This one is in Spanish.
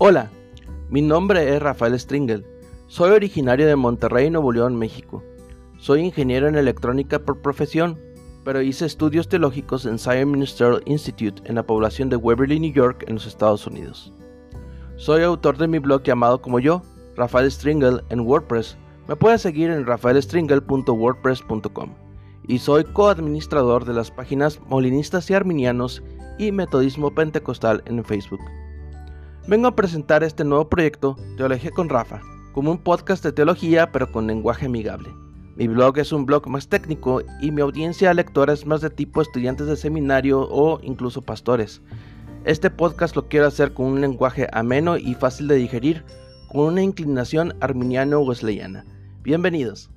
Hola, mi nombre es Rafael Stringel. Soy originario de Monterrey, Nuevo León, México. Soy ingeniero en electrónica por profesión, pero hice estudios teológicos en Zion Ministerial Institute en la población de Waverly, New York, en los Estados Unidos. Soy autor de mi blog llamado como yo, Rafael Stringel, en WordPress. Me puedes seguir en rafaelstringel.wordpress.com. Y soy coadministrador de las páginas Molinistas y Arminianos y Metodismo Pentecostal en Facebook. Vengo a presentar este nuevo proyecto, Teología con Rafa, como un podcast de teología pero con lenguaje amigable. Mi blog es un blog más técnico y mi audiencia lectora es más de tipo estudiantes de seminario o incluso pastores. Este podcast lo quiero hacer con un lenguaje ameno y fácil de digerir, con una inclinación arminiano-wesleyana. Bienvenidos.